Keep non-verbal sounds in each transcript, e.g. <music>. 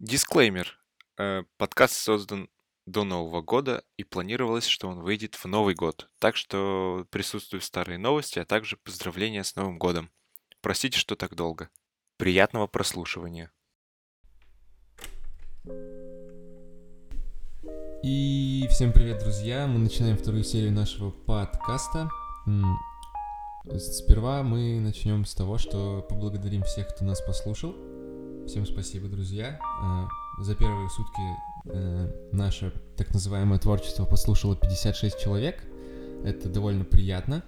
Дисклеймер. Э, Подкаст создан до Нового года и планировалось, что он выйдет в Новый год. Так что присутствуют старые новости, а также поздравления с Новым годом. Простите, что так долго. Приятного прослушивания. И всем привет, друзья! Мы начинаем вторую серию нашего подкаста. Сперва мы начнем с того, что поблагодарим всех, кто нас послушал. Всем спасибо, друзья. А, За первые сутки э, наше так называемое творчество послушало 56 человек. Это довольно приятно.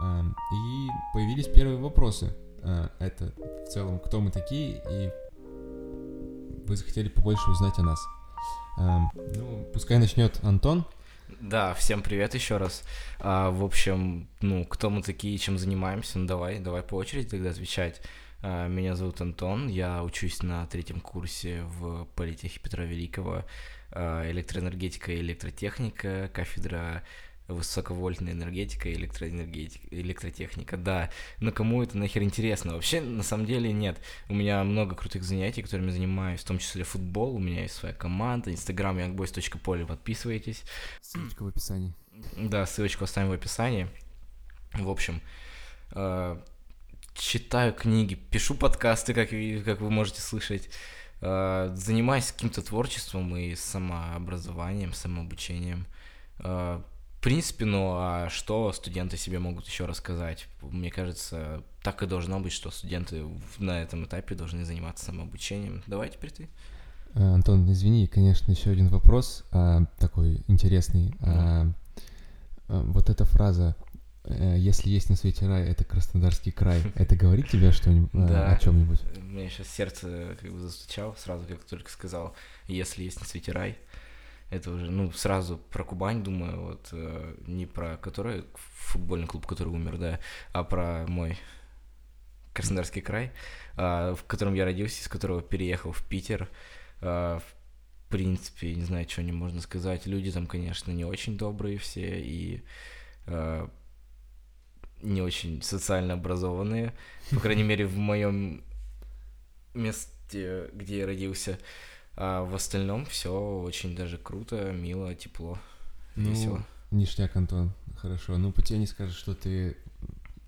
А, И появились первые вопросы. Это в целом, кто мы такие, и вы захотели побольше узнать о нас. Ну, пускай начнет Антон. Да, всем привет еще раз. А, в общем, ну, кто мы такие, чем занимаемся? Ну, давай, давай по очереди тогда отвечать. А, меня зовут Антон, я учусь на третьем курсе в политехе Петра Великого, а, электроэнергетика и электротехника, кафедра высоковольтная энергетика и электроэнергетика, электротехника, да. Но кому это нахер интересно? Вообще, на самом деле, нет. У меня много крутых занятий, которыми занимаюсь, в том числе футбол, у меня есть своя команда, инстаграм youngboys.поле, подписывайтесь. Ссылочка в описании. Да, ссылочку оставим в описании. В общем, э, читаю книги, пишу подкасты, как, как вы можете слышать, э, занимаюсь каким-то творчеством и самообразованием, самообучением. Э, принципе, ну а что студенты себе могут еще рассказать? Мне кажется, так и должно быть, что студенты на этом этапе должны заниматься самообучением. Давай теперь ты. А, Антон, извини, конечно, еще один вопрос, а, такой интересный. А, а, Вот эта фраза э, «Если есть на свете рай, это Краснодарский край». <laughs> Это говорит тебе что-нибудь а, Да. о чем-нибудь? У меня сейчас сердце как бы застучало сразу, как только сказал, если есть на свете рай. Это уже, ну, сразу про Кубань думаю, вот, э, не про который футбольный клуб, который умер, да, а про мой Краснодарский край, а, в котором я родился, из которого переехал в Питер. А, в принципе, не знаю, что не можно сказать. Люди там, конечно, не очень добрые все и а, не очень социально образованные. По крайней мере, в моем месте, где я родился. А в остальном все очень даже круто, мило, тепло, Ну, весело. ништяк, Антон, хорошо. Ну, по тебе не скажешь, что ты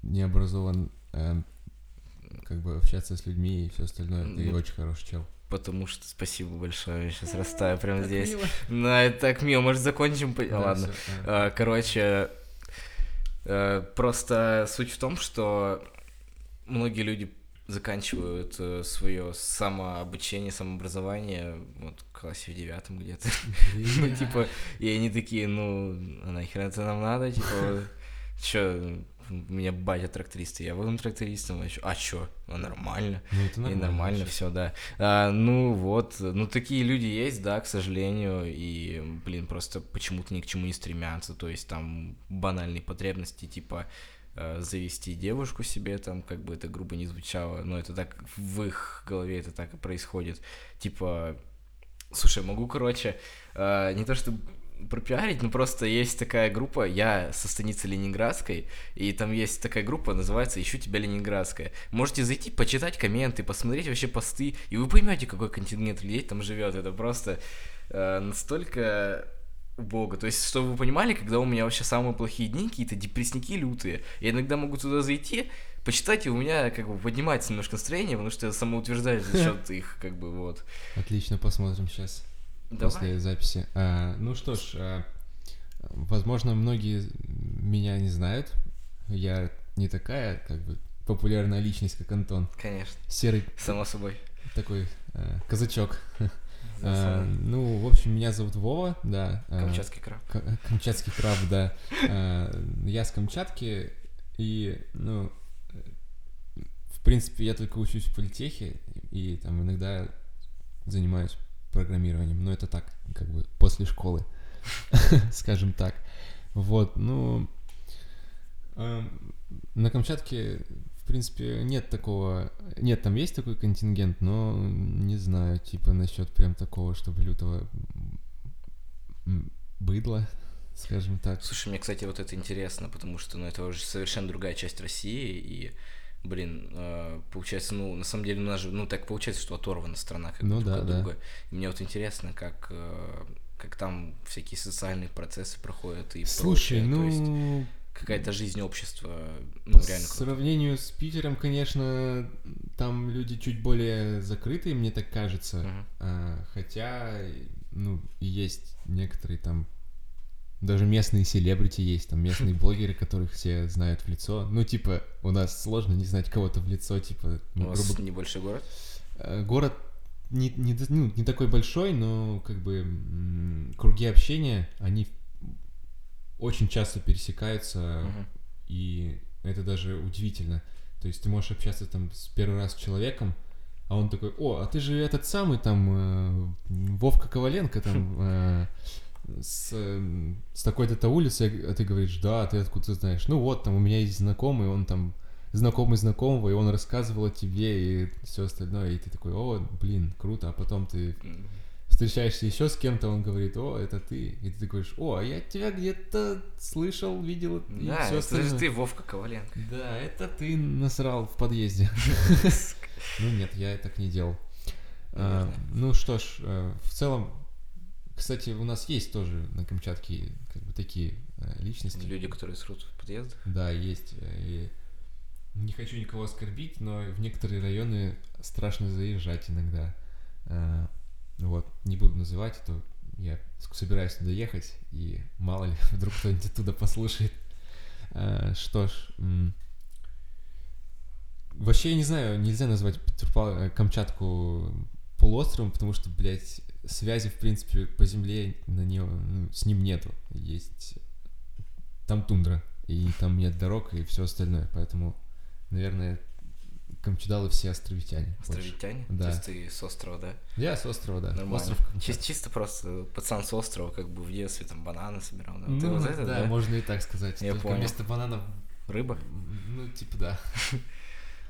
не образован эм, как бы общаться с людьми и все остальное. Ты Ну, очень хороший чел. Потому что спасибо большое, я сейчас растаю прямо здесь. Ну, это так мило, может, закончим? по- Да, Ладно. всё, а. А, Короче, э, просто суть в том, что многие люди заканчивают свое самообучение, самообразование вот в классе в девятом где-то. <laughs> Ну, типа, и они такие, ну, а нахер это нам надо, типа, чё, меня батя тракторист, я буду трактористом, а чё, а чё, ну, нормально. Ну, это И нормально. все, да. А, ну вот, ну такие люди есть, да, к сожалению, и, блин, просто почему-то ни к чему не стремятся, то есть там банальные потребности, типа э, завести девушку себе, там, как бы это грубо не звучало, но это так, в их голове это так и происходит, типа, слушай, могу, короче, э, не то что пропиарить, но просто есть такая группа, я со станицы Ленинградской, и там есть такая группа, называется «Ищу тебя Ленинградская». Можете зайти, почитать комменты, посмотреть вообще посты, и вы поймете, какой контингент людей там живет. Это просто э, настолько убого. То есть, чтобы вы понимали, когда у меня вообще самые плохие дни, какие-то депрессники лютые, я иногда могу туда зайти, почитать, и у меня как бы поднимается немножко настроение, потому что я самоутверждаюсь за <laughs> счет их, как бы, вот. Отлично, посмотрим сейчас. Давай. после записи. А, ну что ж, а, возможно, многие меня не знают. Я не такая, как бы, популярная личность, как Антон. Конечно, Серый само собой. такой а, казачок. <laughs> А, само. ну, в общем, меня зовут Вова, да. а, Камчатский краб. К- Камчатский краб, да. Я с Камчатки, и, ну, э, в принципе, я только учусь в политехе, и там иногда занимаюсь программированием, но это так, как бы после школы, <laughs> скажем так. Вот, ну, эм, на Камчатке, в принципе, нет такого, нет, там есть такой контингент, но не знаю, типа насчет прям такого, чтобы лютого быдла, <laughs> скажем так. Слушай, мне, кстати, вот это интересно, потому что, ну, это уже совершенно другая часть России, и Блин, э, получается, ну, на самом деле у нас же, ну, так получается, что оторвана страна как Ну друг да, от да. И мне вот интересно, как, э, как там всякие социальные процессы проходят и Слушай, прочее. То есть ну, какая-то жизнь общества, по ну, реально круто. сравнению с Питером, конечно, там люди чуть более закрытые, мне так кажется. Мгм. А, хотя, ну, есть некоторые там, даже местные селебрити есть, там местные <laughs> блогеры, которых все знают в лицо. Ну, типа, у нас сложно не знать кого-то в лицо, типа, У ну, вас грубо небольшой город? Э, Город не, не, ну, не такой большой, но как бы круги общения, они очень часто пересекаются, Мгм. и это даже удивительно. То есть ты можешь общаться там с первый раз с человеком, а он такой, о, а ты же этот самый там э, Вовка Коваленко там <laughs> э, с, э, с такой-то улицы, а ты говоришь, да, а ты откуда знаешь? Ну вот, там у меня есть знакомый, он там знакомый знакомого, и он рассказывал о тебе и все остальное, и ты такой, о, блин, круто, а потом ты. Встречаешься еще с кем-то, он говорит, о, это ты, и ты такой, о, а я тебя где-то слышал, видел, и Да, все это же ты, Вовка Коваленко. Да, это ты насрал в подъезде. <laughs> Ну нет, я так не делал. А. Ну что ж, э, в целом, кстати, у нас есть тоже на Камчатке как бы такие э, личности. Люди, которые срут в подъездах. Да, есть. э, И не хочу никого оскорбить, но в некоторые районы страшно заезжать иногда. А, Вот, не буду называть, а то я собираюсь туда ехать, и мало ли, <laughs> вдруг кто-нибудь оттуда послушает. А, Что ж, вообще, я не знаю, нельзя назвать э, Камчатку полуостровом, потому что, блядь, связи, в принципе, по земле на нее, ну, с ним нету. Есть там тундра, и там нет дорог и все остальное, поэтому, наверное, камчадалы все островитяне. больше. Островитяне? Да. То есть ты с острова, да? Я с острова, да. Нормально. Остров. Чис- чисто просто пацан с острова, как бы в детстве там бананы собирал. Да? ты Ну, вот это, да, да? можно и так сказать. Я Только понял. вместо бананов, Рыба? ну, типа да. <laughs>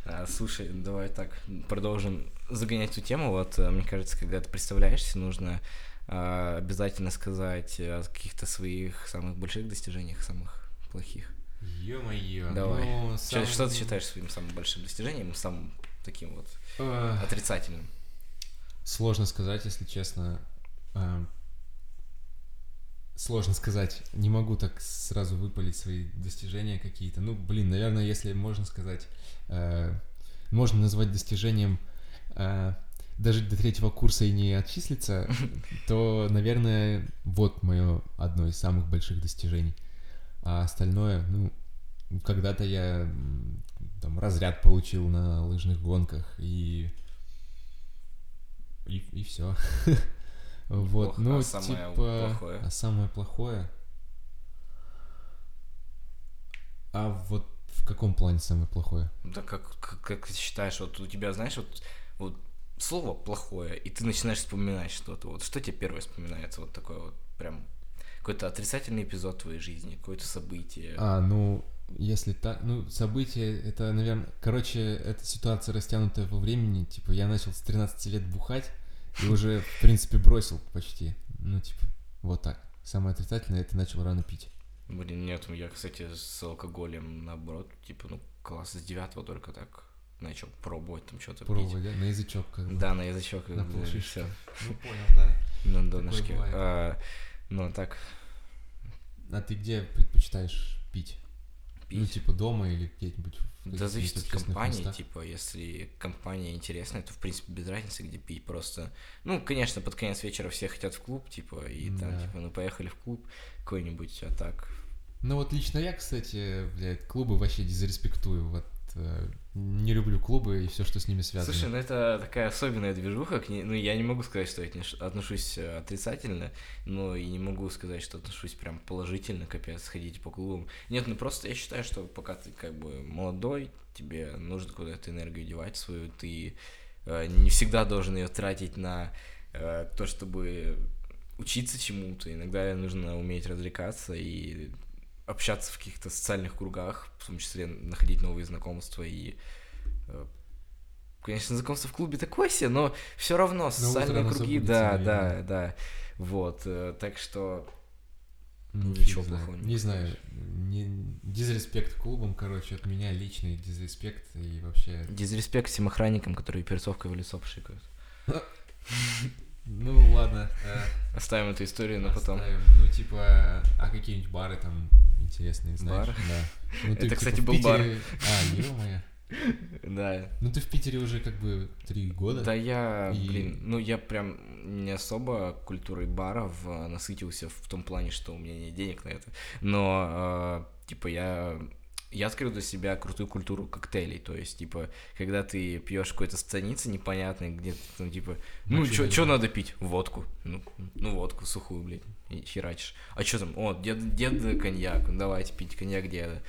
А, слушай, давай так продолжим загонять эту тему. Вот, э, мне кажется, когда ты представляешься, нужно а, обязательно сказать о каких-то своих самых больших достижениях, самых плохих. Ё-моё. Давай. ну, сам- Что ты считаешь своим самым большим достижением, самым таким вот отрицательным? Сложно сказать, если честно. А, Сложно сказать. Не могу так сразу выпалить свои достижения какие-то. Ну, блин, наверное, если можно сказать, э, можно назвать достижением э, дожить до третьего курса и не отчислиться, <laughs> то, наверное, вот мое одно из самых больших достижений. А остальное, ну, когда-то я там разряд получил на лыжных гонках и и, и все. <laughs> Вот, ну, А самое типа... плохое? А самое плохое? А вот в каком плане самое плохое? Да как, как, как ты считаешь, вот у тебя, знаешь, вот, вот слово плохое, и ты начинаешь вспоминать что-то. Вот что тебе первое вспоминается? Вот такое вот прям какой-то отрицательный эпизод твоей жизни, какое-то событие. А, ну, если так, ну, событие, это, наверное, короче, эта ситуация растянутая во времени, типа, я начал с 13 лет бухать и уже, в принципе, бросил почти. Ну, типа, вот так. Самое отрицательное, это начал рано пить. Блин, нет, я, кстати, с алкоголем, наоборот, типа, ну, класс с девятого только так начал пробовать там что-то пить. Пробовать, да? На язычок как бы. Да, на язычок. На полшишки. всё, Ну, понял, да. на донышке. А, ну, так, А ты где предпочитаешь пить? пить. Ну, типа дома или где-нибудь в Да зависит от компании, местах? типа, если компания интересная, то, в принципе, без разницы, где пить, просто... Ну, конечно, под конец вечера все хотят в клуб, типа, и там, Да. типа, ну, поехали в клуб какой-нибудь, а так... Ну вот лично я, кстати, блядь, клубы вообще дизреспектую. Вот не люблю клубы и все, что с ними связано. Слушай, ну это такая особенная движуха, к ней- ну, я не могу сказать, что я отношусь э, отрицательно, но и не могу сказать, что отношусь прям положительно, капец, ходить по клубам. Нет, ну просто я считаю, что пока ты как бы молодой, тебе нужно куда-то энергию девать свою, ты э, не всегда должен ее тратить на э, то, чтобы учиться чему-то. Иногда нужно уметь развлекаться и общаться в каких-то социальных кругах, в том числе находить новые знакомства и э, Конечно, знакомство в клубе такое себе, но все равно социальные оно круги, да, да, наверное. да. Вот, э, так что Ну, Ничего знает. плохого Не не знаю. Не, дизреспект клубам, короче, от меня личный дизреспект и вообще... Дизреспект всем охранникам, которые перцовкой в лицо пшикают. <laughs> Ну, ладно. э, Оставим эту историю на потом. Ну, типа, а какие-нибудь бары там интересные, знаешь? Бары? Да. Ну, Это, типа, кстати, был бар. А, ё-моё. <laughs> Да. Ну, ты в Питере уже как бы три года. Да я, И- блин, ну я прям не особо культурой баров насытился в том плане, что у меня нет денег на это. Но, э, типа, я я открыл для себя крутую культуру коктейлей, то есть, типа, когда ты пьешь какой-то станице непонятной, где ты там, типа, ну, Мочу что валидно. надо пить? Водку. Ну, ну, водку сухую, блядь, и херачишь. А что там? О, дед, дед коньяк, ну, давайте пить коньяк деда.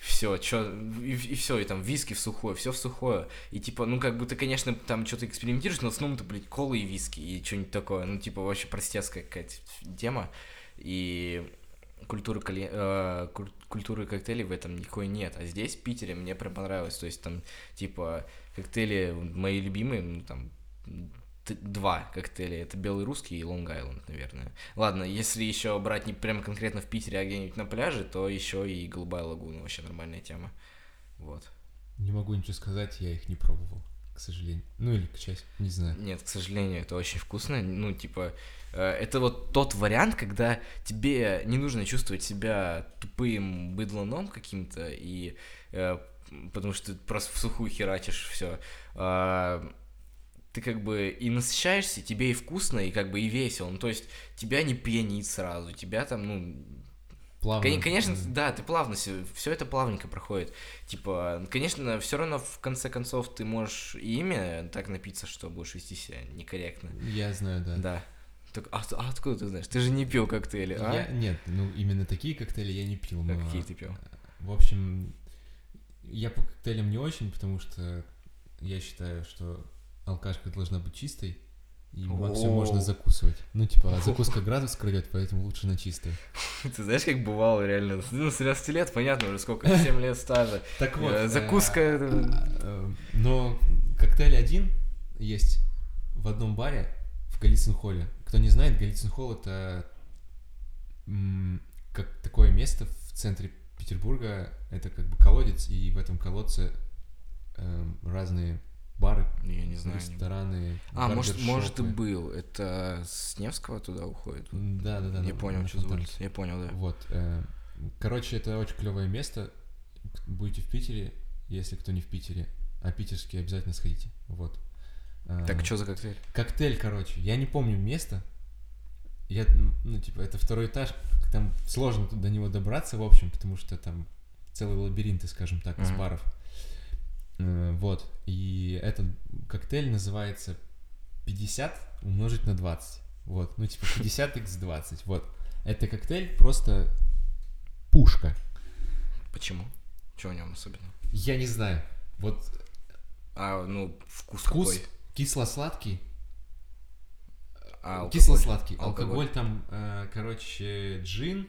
Все, чё, и, все, и там виски в сухое, все в сухое. И типа, ну как бы ты, конечно, там что-то экспериментируешь, но в основном ты, блядь, колы и виски и что-нибудь такое. Ну, типа, вообще простецкая какая-то тема. И культуры, э, куль- культуры коктейлей в этом никакой нет. А здесь, в Питере, мне прям понравилось. То есть там, типа, коктейли мои любимые, ну, там, два коктейля. Это белый русский и Лонг Айленд, наверное. Ладно, если еще брать не прямо конкретно в Питере, а где-нибудь на пляже, то еще и Голубая лагуна. Вообще нормальная тема. Вот. Не могу ничего сказать, я их не пробовал, к сожалению. Ну, или к счастью, не знаю. Нет, к сожалению, это очень вкусно. Ну, типа, э, это вот тот вариант, когда тебе не нужно чувствовать себя тупым быдлоном каким-то, и э, потому что ты просто в сухую херачишь все. ты как бы и насыщаешься, тебе и вкусно, и как бы и весело. Ну, то есть тебя не пьянит сразу, тебя там, ну, Плавно. Кон- Конечно, да, ты плавно все, это плавненько проходит. Типа, конечно, все равно в конце концов ты можешь и ими так напиться, что будешь вести себя некорректно. Я знаю, да. Да. Так, а, а откуда ты знаешь? Ты же не пил коктейли, а? Я- нет, ну именно такие коктейли я не пил. А но, какие ты пил? В общем, я по коктейлям не очень, потому что я считаю, что алкашка должна быть чистой, и все можно закусывать. Ну, типа, закуска <laughs> градус крадет, поэтому лучше на чистой. Ты знаешь, как бывало реально? Ну, с 13 лет, понятно, уже сколько, 7 лет стажа. <laughs> Так вот. Э, закуска, э, э, Но коктейль один есть в одном баре в Голицын холле. Кто не знает, Голицын холл это как такое место в центре Петербурга. Это как бы колодец, и в этом колодце эм, разные бары, Я не знаю. не- рестораны, А, может, может и был. Это с Невского туда уходит? Да, да, да. Я на- понял, что улица. Я понял, да. Вот. э, Короче, это очень клевое место. Будете в Питере, если кто не в Питере, а питерские обязательно сходите. Вот. Э, Так, что за коктейль? Коктейль, короче. Я не помню место. Я, ну, типа, это второй этаж. Там сложно до него добраться, в общем, потому что там целый лабиринт, скажем так, из Мгм. баров. Э, Вот. И этот коктейль называется 50 умножить на 20. Вот. Ну, типа 50 x 20. Вот. Это коктейль просто пушка. Почему? Что в нем особенно? Я не знаю. Вот А, ну, вкус, вкус какой? кисло-сладкий. А, алкоголь? Кисло-сладкий. Алкоголь. Алкоголь там, э, короче, джин,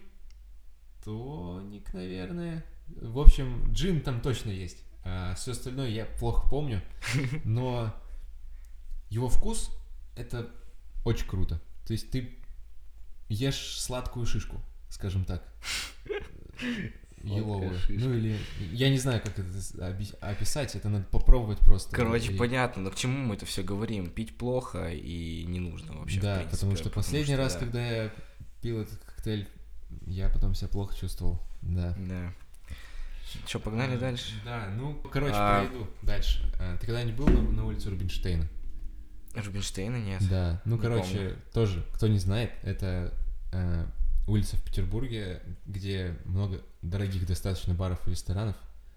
тоник, наверное. В общем, джин там точно есть. А все остальное я плохо помню. <laughs> Но его вкус это очень круто. То есть ты ешь сладкую шишку, скажем так. <laughs> Еловую. Ну или... Я не знаю, как это описать. Это надо попробовать просто. Короче, И- понятно, но к чему мы это все говорим? Пить плохо и не нужно вообще. Да, принципе, потому что последний что, раз, да. когда я пил этот коктейль, я потом себя плохо чувствовал. Да. Да. Че, погнали А, дальше? Да, ну, короче, А. пройду дальше. А, Ты когда-нибудь был на, на улице Рубинштейна? Рубинштейна нет. Да. Ну, Не короче, помню. тоже, кто не знает, это э, улица в Петербурге, где много дорогих достаточно баров и ресторанов.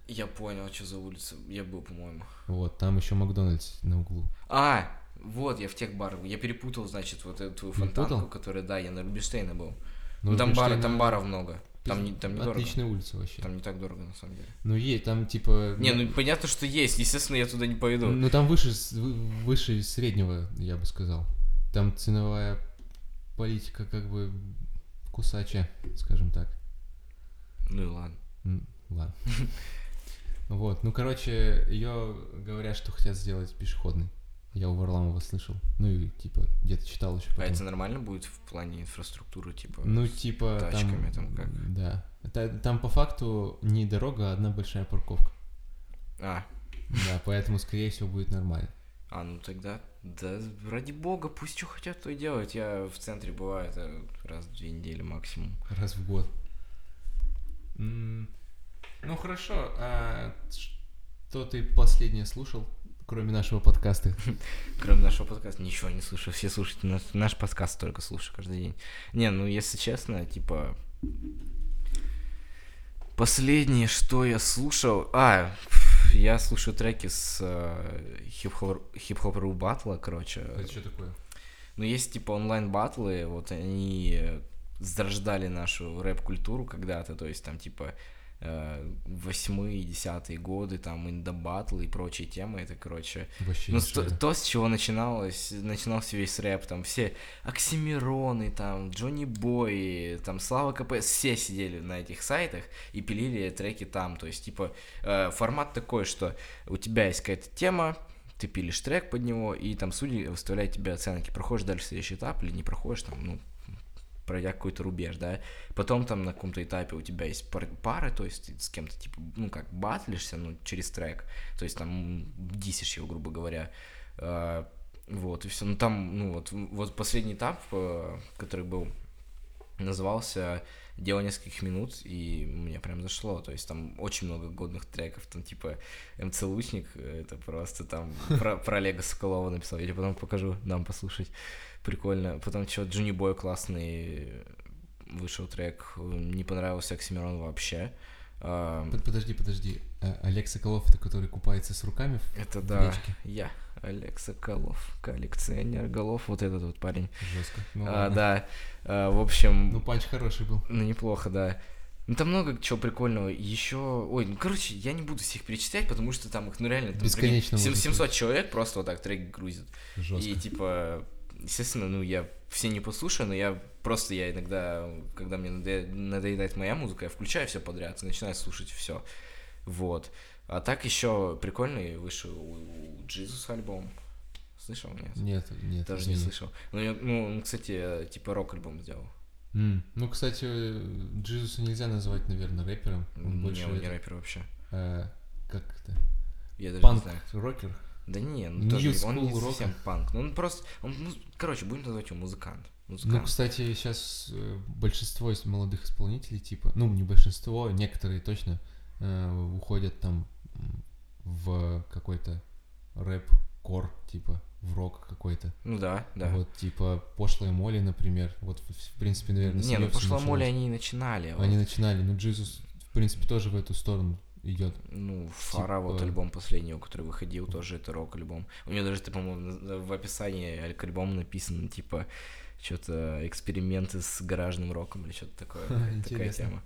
Я понял, что за улица. Я был, по-моему. Вот, там еще Макдональдс на углу. А, вот, я в тех барах. Я перепутал, значит, вот эту твою фонтанку, которая, да, я на Рубинштейна был. Ну, там, бары, Рубинштейна- там баров много. Там не, там не дорого. Отличная улица вообще. Там не так дорого, на самом деле. Ну, есть, там типа... Не, ну понятно, что есть. Естественно, я туда не пойду. Ну, там выше, выше среднего, я бы сказал. Там ценовая политика как бы кусачая, скажем так. Ну и ладно. Ладно. <laughs> Вот, ну, короче, ее говорят, что хотят сделать пешеходной. Я у Варламова слышал. Ну и типа где-то читал еще. А потом. это нормально будет в плане инфраструктуры, типа? Ну, с типа тачками там как? Да. Это, там по факту не дорога, а одна большая парковка. А, Да, поэтому, скорее всего, будет нормально. а, ну тогда, да, ради бога, пусть что хотят, то и делают. Я в центре бываю это раз в две недели максимум. Раз в год. М, Ну хорошо, а что ты последнее слушал, кроме нашего подкаста? <laughs> Кроме нашего подкаста, ничего не слушаю. Все слушают наш, наш подкаст только слушаю каждый день. Не, ну если честно, типа... Последнее, что я слушал... А, я слушаю треки с э, хип-хоп хип-хоп батла, короче. Это что такое? Ну, есть типа онлайн-батлы, вот они э, зарождали нашу рэп-культуру когда-то, то есть там типа восьмые, десятые годы, там инда-батлы и прочие темы, это, короче, Вообще ну, шарю. то, с чего начиналось, начинался весь рэп, там все Оксимироны, там Джонни Бой, там Слава КПС, все сидели на этих сайтах и пилили треки там, то есть, типа, э, формат такой, что у тебя есть какая-то тема, ты пилишь трек под него, и там судьи выставляют тебе оценки, проходишь дальше следующий этап или не проходишь, там, ну, пройдя какой-то рубеж, да, потом там на каком-то этапе у тебя есть пар- пары, то есть ты с кем-то, типа, ну, как батлишься, ну, через трек, то есть там дисишь его, грубо говоря, А, вот, и все, ну, там, ну, вот, вот последний этап, э, который был, назывался «Дело нескольких минут», и мне прям зашло, то есть там очень много годных треков, там, типа, МЦ Лучник, э, это просто там про, про Олега Соколова написал, я тебе потом покажу, нам послушать, прикольно, потом что, Джуни Бой классный, вышел трек, не понравился Оксимирон вообще, А, Под- Подожди, подожди. Олег Соколов, это который купается с руками в это в да, речке? я, Олег Соколов, коллекционер голов, вот этот вот парень. Жестко. Ну, А, ладно. да, а, в общем, Ну, панч хороший был. Ну, неплохо, да. Ну, там много чего прикольного. Еще... Ой, ну, короче, я не буду всех перечислять, потому что там их, ну, реально... Там, Бесконечно прикинь, можно 700 человек просто вот так треки грузят. Жестко. И, типа, естественно, ну, я все не послушаю, но я просто, я иногда, когда мне надоедает моя музыка, я включаю все подряд и начинаю слушать все. Вот. А так еще прикольный вышел у Джизус альбом. Слышал, нет? Нет, нет. Даже не извини. слышал. Ну, я- ну, он, кстати, типа рок-альбом сделал. М, Ну, кстати, Джизуса нельзя называть, наверное, рэпером. Он Не, больше... он не это, рэпер вообще. э, как это? Я даже не Панк знаю. рокер? Да не, ну New тоже он не school совсем панк. Ну он просто, он, муз- короче, будем называть его музыкант. Ну, Музыкант. кстати, сейчас большинство из молодых исполнителей, типа, ну, не большинство, некоторые точно э, уходят там в какой-то рэп-кор, типа, в рок какой-то. Ну да, да. Вот, типа, пошлая Молли, например. Вот, в, принципе, наверное, не, ну началось. моли они и начинали. Они вот, начинали, но Джизус, в принципе, тоже в эту сторону идет. Ну, Фара, вот типа- альбом последний, который выходил, тоже это рок-альбом. У него даже, по-моему, на- в описании к альбому написано, типа, что-то эксперименты с гаражным роком или что-то такое. <laughs> Такая тема.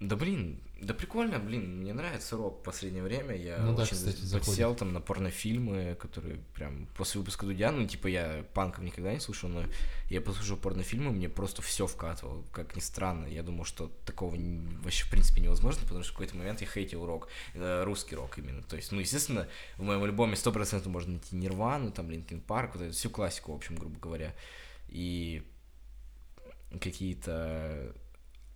Да блин, да прикольно, блин, мне нравится рок в последнее время. Я Ну да, очень кстати, подсел там на порнофильмы, которые прям после выпуска Дудя, ну типа я панков никогда не слушал, но я послушал порнофильмы, мне просто все вкатывало, как ни странно. Я думал, что такого вообще в принципе невозможно, потому что в какой-то момент я хейтил рок, э, русский рок именно. То есть, ну естественно, в моем альбоме 100% можно найти Нирвану, там Linkin Park, вот эту всю классику, в общем, грубо говоря. И какие-то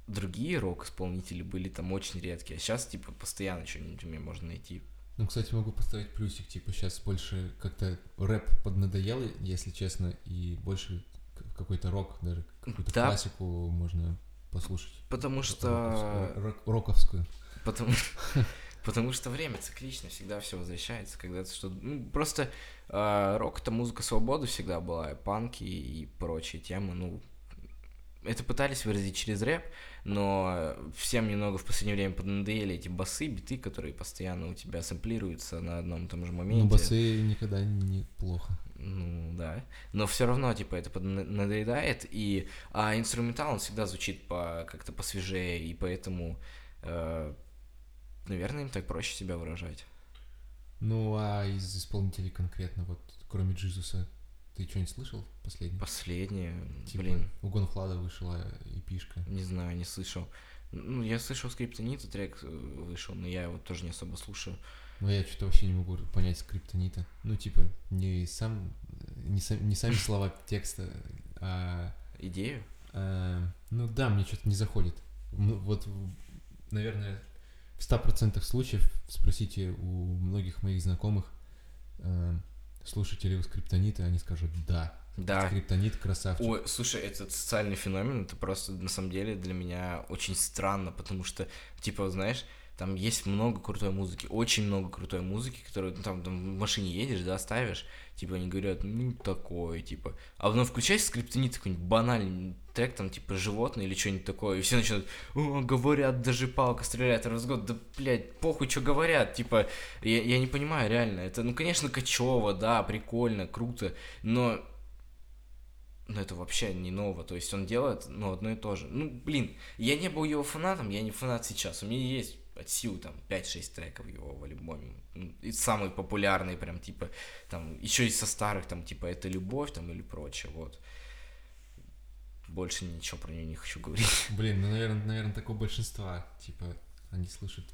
другие рок-исполнители были там очень редкие. А сейчас, типа, постоянно что-нибудь у меня можно найти. Ну, кстати, могу поставить плюсик, типа, сейчас больше как-то рэп поднадоел, если честно, и больше какой-то рок, даже какую-то Да. классику можно послушать. Потому что... Роковскую- рок- роковскую. Потому, <laughs> потому что время циклично, всегда все возвращается, когда-то что... Ну, просто э, рок — это музыка свободы всегда была, панки и прочие темы, ну... Это пытались выразить через рэп, но всем немного в последнее время поднадоели эти басы, биты, которые постоянно у тебя сэмплируются на одном и том же моменте. Ну, басы никогда не плохо. Ну да. Но все равно, типа, это надоедает. И а инструментал он всегда звучит по как-то посвежее, и поэтому, э, наверное, им так проще себя выражать. Ну, а из исполнителей конкретно, вот, кроме Джизуса, ты что-нибудь слышал последний? Последнее, Типа, блин, у Гонфлада вышла эпишка. не знаю, не слышал. Ну, я слышал Скриптонита трек э, вышел, но я его тоже не особо слушаю. Но я что-то вообще не могу понять скриптонита. Ну, типа, не сам, не, сам, не сами <laughs> слова текста, а... Идею? а, ну да, мне что-то не заходит. Ну, вот, наверное, в 100% случаев спросите у многих моих знакомых, а, слушаете ли вы скриптонита, они скажут «да». Да. Скриптонит красавчик. Ой, слушай, этот социальный феномен, это просто на самом деле для меня очень странно, потому что, типа, знаешь, там есть много крутой музыки, очень много крутой музыки, которую ну, там, там в машине едешь, да, ставишь, типа они говорят, ну такое, типа. А потом включаешь скриптонит какой-нибудь банальный трек, там, типа, животное или что-нибудь такое, и все начинают, О, говорят, даже палка стреляет раз в год, да, блядь, похуй, что говорят, типа, я, я не понимаю, реально, это, ну, конечно, качево, да, прикольно, круто, но но это вообще не ново. То есть он делает, ну, одно и то же. Ну, блин, я не был его фанатом, я не фанат сейчас. У меня есть от сил там 5-6 треков его в альбоме. Ну, и самые популярные прям, типа, там, еще и со старых, там, типа, это любовь, там, или прочее, вот. Больше ничего про нее не хочу говорить. <laughs> Блин, ну, наверное, наверное, такое большинство. Типа, они слышат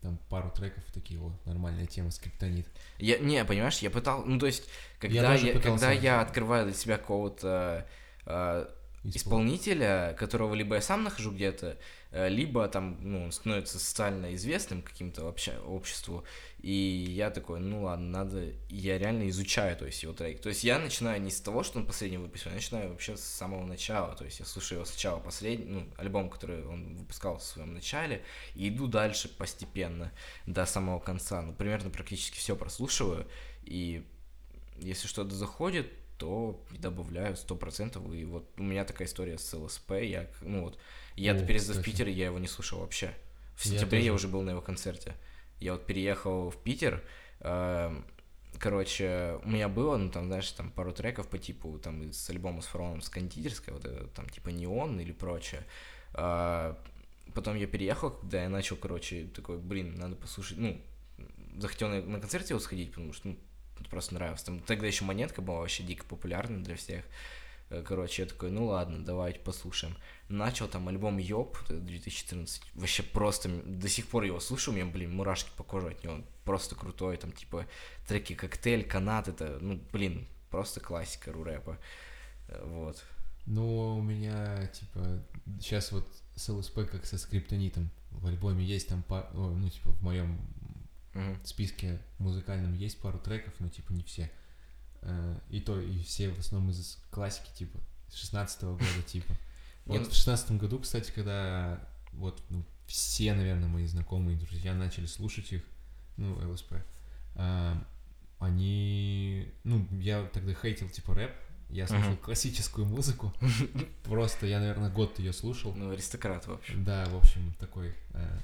там пару треков такие вот нормальная тема скриптонит. Я не понимаешь, я пытал, ну то есть когда я, я когда я открываю для себя какого-то э, исполнителя, которого либо я сам нахожу где-то, э, либо там, ну, он становится социально известным каким-то вообще обществу, и я такой, ну ладно, надо, я реально изучаю, то есть его трек. То есть я начинаю не с того, что он последний выпустил, я начинаю вообще с самого начала, то есть я слушаю его сначала последний, ну, альбом, который он выпускал в своем начале, и иду дальше постепенно до самого конца, ну, примерно практически все прослушиваю, и если что-то заходит, то добавляю сто процентов. И вот у меня такая история с ЛСП. Я, ну вот, я до переезда в Питер, я его не слушал вообще. В сентябре я, я уже был на его концерте. Я вот переехал в Питер, э, короче, у меня было, ну, там, знаешь, там пару треков по типу, там, с альбома с Фароном с кондитерской, вот это, там, типа, Неон или прочее. Э, потом я переехал, когда я начал, короче, такой, блин, надо послушать, ну, захотел на, на концерте его сходить, потому что, ну, просто нравилось. Там тогда еще монетка была вообще дико популярна для всех. Э, короче, я такой, ну ладно, давайте послушаем. Начал там альбом Йоп 2014. Вообще просто до сих пор его слушаю, у меня, блин, мурашки по коже от него. Он просто крутой, там типа треки Коктейль, Канат, это, ну, блин, просто классика ру-рэпа. Э, вот. Ну, у меня, типа, сейчас вот с ЛСП как со скриптонитом. В альбоме есть там, ну, типа, в моем В списке музыкальном есть пару треков, но типа не все. Э, И то, и все в основном из классики, типа, с 16 года, типа. <laughs> Вот в шестнадцатом году, кстати, когда вот ну, все, наверное, мои знакомые друзья начали слушать их, ну, ЛСП, а, они, ну, я тогда хейтил, типа, рэп, я слушал Мгм. классическую музыку, <laughs> просто я, наверное, год ее слушал, Ну, аристократ вообще. да, в общем, такой. э,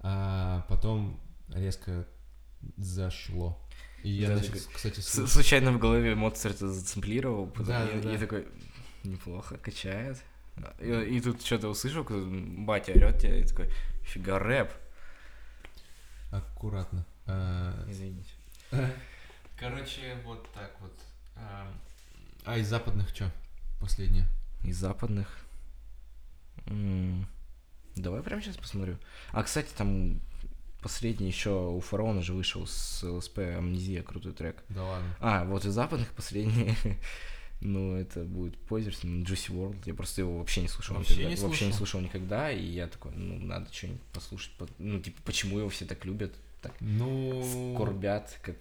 А потом резко зашло. И я начал, кстати, слушать. Случайно в голове Моцарта зацемплировал, потом Да, я, да, я да. такой, неплохо, качает. И, и тут что-то услышал, батя орет тебя, и такой, фига рэп. Аккуратно. А, Извините. <laughs> Короче, вот так вот. А а из западных что? Последнее. Из западных. М, Давай прямо сейчас посмотрю. А, кстати, там последний еще у Фараона же вышел с ЛСП Амнезия, крутой трек. Да ладно. А, вот из западных последний. <laughs> Ну, это будет Позерс, Juicy World. Я просто его вообще не слушал Вообще никогда. не Вообще не слушал? слушал никогда. И я такой, ну, надо что-нибудь послушать. по- Ну, типа, почему его все так любят, так Ну, скорбят, как...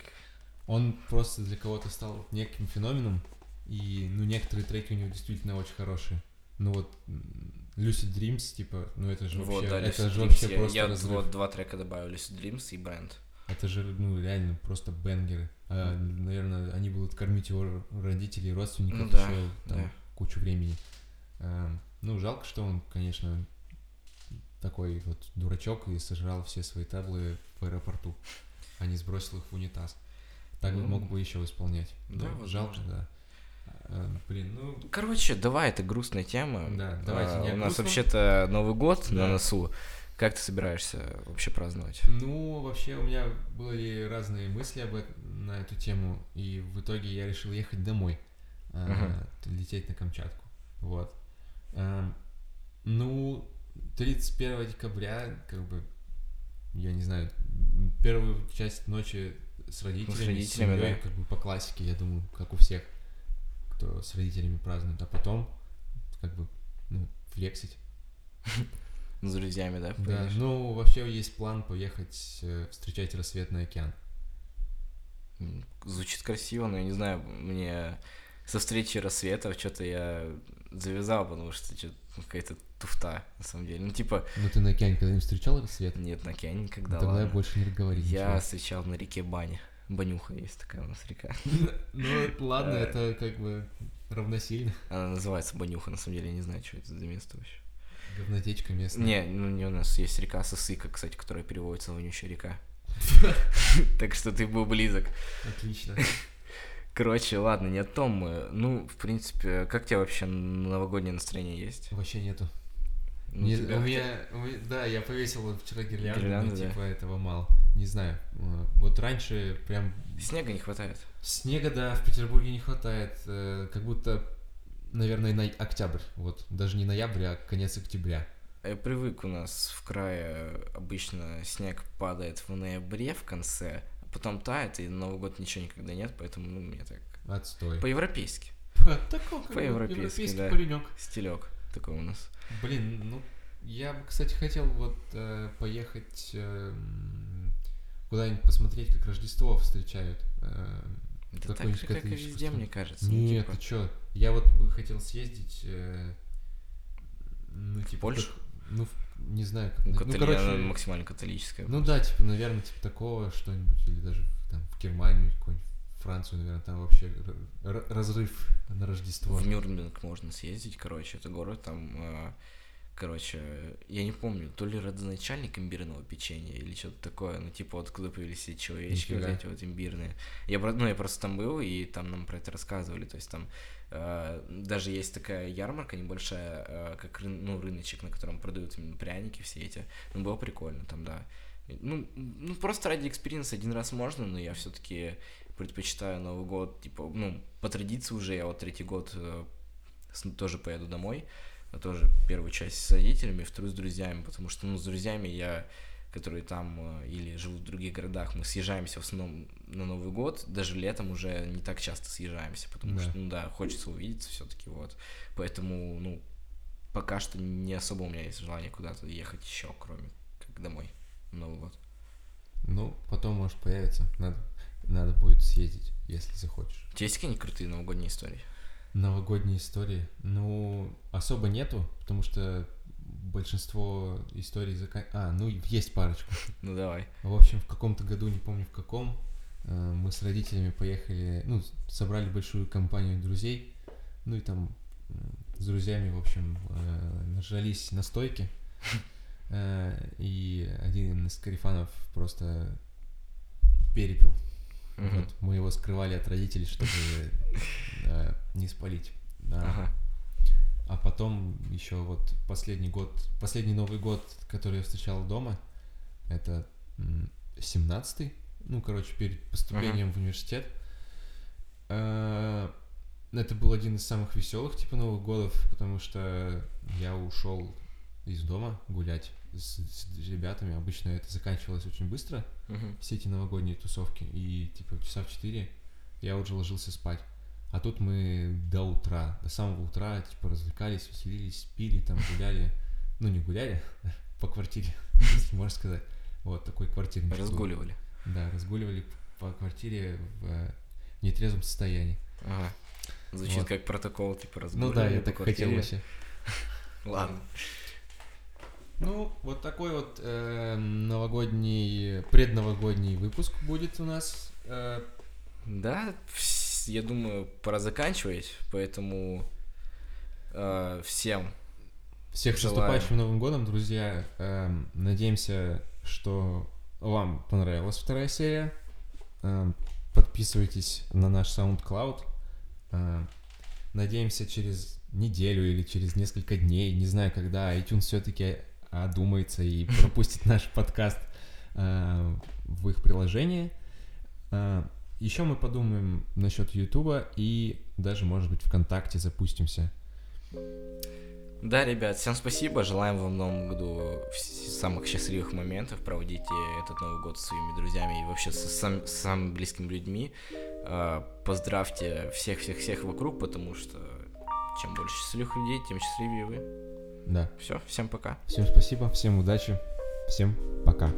он просто для кого-то стал неким феноменом. И, ну, некоторые треки у него действительно очень хорошие. Ну вот, Lucid Dreams, типа, ну это же вообще, Вот, да, это Lucid же Dreams. вообще Я- просто Я разрыв. вот два трека добавил, Lucid Dreams и Brand. Это же, ну, реально просто бенгеры. А, наверное, они будут кормить его родителей, родственников Ну да, еще там, да. кучу времени. А, ну, жалко, что он, конечно, такой вот дурачок и сожрал все свои таблы в аэропорту, а не сбросил их в унитаз. Так Ну, мог бы еще исполнять. да, Ну, жалко, да. А, блин, ну, Короче, давай, это грустная тема. Да, давайте А, не У нас грустном. вообще-то Новый год на Да. носу. Как ты собираешься вообще праздновать? Ну, вообще у меня были разные мысли об эт- на эту тему, и в итоге я решил ехать домой, а, Мгм. лететь на Камчатку. Вот. Ам, ну, 31 декабря, как бы, я не знаю, первую часть ночи с родителями, с, родителями, семьей, да. как бы по классике, я думаю, как у всех, кто с родителями празднует, а потом, как бы, ну, флексить. <laughs> С друзьями, да? Да, ну, вообще есть план поехать э, встречать рассветный океан. М, Звучит красиво, но я не знаю, мне со встречи рассветов что-то я завязал, потому что что-то какая-то туфта, на самом деле. Ну, типа, Ну, ты на океане когда-нибудь встречал рассвет? нет, на океане никогда, Тогда я ладно. больше не говорить Я ничего. встречал на реке Баня. Банюха есть такая у нас река. Ну, <laughs> ладно, Э. это как бы равносильно. Она называется Банюха, на самом деле, я не знаю, что это за место вообще. Говнотечка местная. Не, ну не у нас есть река Сосыка, кстати, которая переводится вонючая река. <laughs> Так что ты был близок. Отлично. Короче, ладно, не о том мы. Ну, в принципе, как тебе вообще новогоднее настроение есть? Вообще нету. Ну, Не- тебя у, меня, у меня- да, я повесил вчера гирлянду, Гирлянду, но да. типа этого мало. Не знаю. э, Вот раньше прям Снега не хватает. снега, да, в Петербурге не хватает. э, Как будто, наверное, на октябрь. Вот даже не ноябрь, а конец октября. Я привык у нас в крае обычно снег падает в ноябре в конце, а потом тает, и на Новый год ничего никогда нет, поэтому ну, мне так Отстой. по-европейски. Такой По-европейски, да. паренек. Стилек такой у нас. Блин, ну я бы, кстати, хотел вот э, поехать эм, куда-нибудь посмотреть, как Рождество встречают. э, Это так какой-нибудь же, как и везде, мне кажется. ну, Нет, типа, ты чё? Я вот бы хотел съездить, э, ну, типа... Польшу? как- ну, в- не знаю, как... ну, на- католи- ну, короче, она максимально католическая. ну да, типа, наверное, типа такого что-нибудь, или даже там в Германию, какую-нибудь Францию, наверное, там вообще разрыв на Рождество. В Нюрнберг можно съездить, короче, это город там, э, короче, я не помню, то ли родоначальник имбирного печенья или что-то такое, ну типа откуда появились эти человечки, вот эти вот имбирные. Я, ну, я просто там был, и там нам про это рассказывали, то есть там э, даже есть такая ярмарка небольшая, э, как рын- ну, рыночек, на котором продают именно пряники все эти, ну, было прикольно там, да. Ну, ну, просто ради экспириенса один раз можно, но я все-таки предпочитаю Новый год, типа, ну, по традиции уже, я вот третий год э, тоже поеду домой, а тоже первую часть с родителями, вторую с друзьями, потому что, ну, с друзьями я, которые там э, или живут в других городах, мы съезжаемся в основном на Новый год, даже летом уже не так часто съезжаемся, потому Да. что, ну да, хочется увидеться все-таки, вот, поэтому, ну, пока что не особо у меня есть желание куда-то ехать еще, кроме как домой на Новый год. Ну, потом, может, появится. Надо, надо будет съездить, если захочешь. У тебя есть какие-нибудь крутые новогодние истории? Новогодние истории. Ну, особо нету, потому что большинство историй зака... А, ну, есть парочку. <laughs> Ну давай. В общем, в каком-то году, не помню в каком, э, мы с родителями поехали, ну, собрали большую компанию друзей, ну и там м, с друзьями, в общем, э, нажались на стойке, <laughs> э, и один из карифанов просто перепил. Мгм. Вот, мы его скрывали от родителей, чтобы э, не спалить. А, Ага. а потом еще вот последний год, последний Новый год, который я встречал дома, это м, 17-й, ну, короче, перед поступлением в университет. Э, Это был один из самых веселых, типа, Новых годов, потому что я ушел из дома гулять с, с ребятами. Обычно это заканчивалось очень быстро, Мгм. все эти новогодние тусовки. И, типа, часа в 4 я уже ложился спать. А тут мы до утра, до самого утра, типа, развлекались, веселились, пили, там, гуляли. <laughs> Ну, не гуляли, <laughs> по квартире, <laughs> если можно сказать. Вот такой квартирный. был. Разгуливали. Да, разгуливали по квартире в э, нетрезвом состоянии. Ага. Звучит Вот. как протокол, типа Ну разгуливали да, я так хотел вообще. Ладно. Ну, вот такой вот э, новогодний, предновогодний выпуск будет у нас. Э, Да, я думаю, пора заканчивать, поэтому э, всем Всех с Желаем. наступающим Новым годом, друзья. Эм, надеемся, что вам понравилась вторая серия. Эм, подписывайтесь на наш SoundCloud. Эм, надеемся, через неделю или через несколько дней, не знаю когда, iTunes все-таки одумается и пропустит наш подкаст э, в их приложении. еще мы подумаем насчет Ютуба и даже, может быть, ВКонтакте запустимся. Да, ребят, всем спасибо. Желаем вам в новом году самых счастливых моментов. Проводите этот Новый год со своими друзьями и вообще со сам- с самыми близкими людьми. Э, Поздравьте всех-всех-всех вокруг, потому что чем больше счастливых людей, тем счастливее вы. Да. Все, всем пока. Всем спасибо, всем удачи, всем пока.